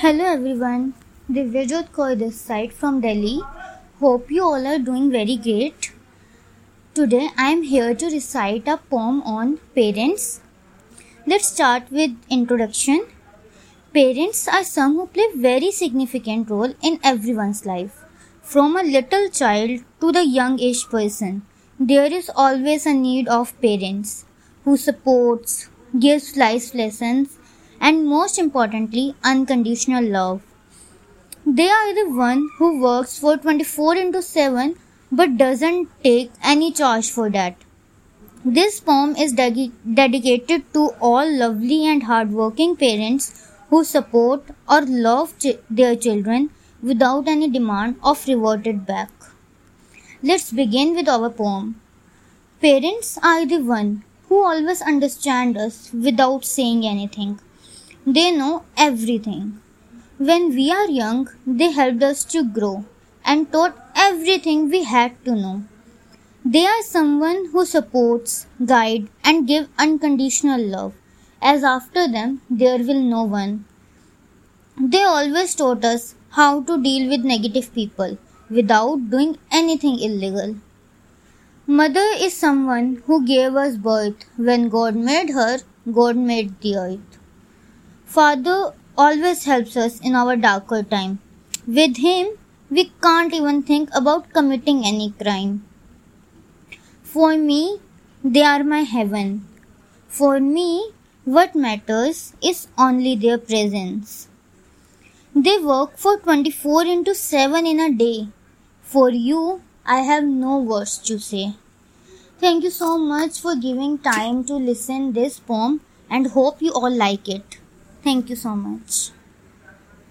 Hello everyone, Divyajot Kaur this side from Delhi. Hope you all are doing very great. Today I am here to recite a poem on parents. Let's start with introduction. Parents are some who play very significant role in everyone's life. From a little child to the young age person, there is always a need of parents who supports, gives life lessons and most importantly, unconditional love. They are the one who works for 24 into 7 but doesn't take any charge for that. This poem is de- dedicated to all lovely and hardworking parents who support or love ch- their children without any demand of rewarded back. Let's begin with our poem. Parents are the one who always understand us without saying anything. They know everything. When we are young, they helped us to grow and taught everything we had to know. They are someone who supports, guide and give unconditional love, as after them there will no one. They always taught us how to deal with negative people without doing anything illegal. Mother is someone who gave us birth. When God made her, God made the earth. Father always helps us in our darker time. With him, we can't even think about committing any crime. For me, they are my heaven. For me, what matters is only their presence. They work for 24 into 7 in a day. For you, I have no words to say. Thank you so much for giving time to listen this poem and hope you all like it. Thank you so much.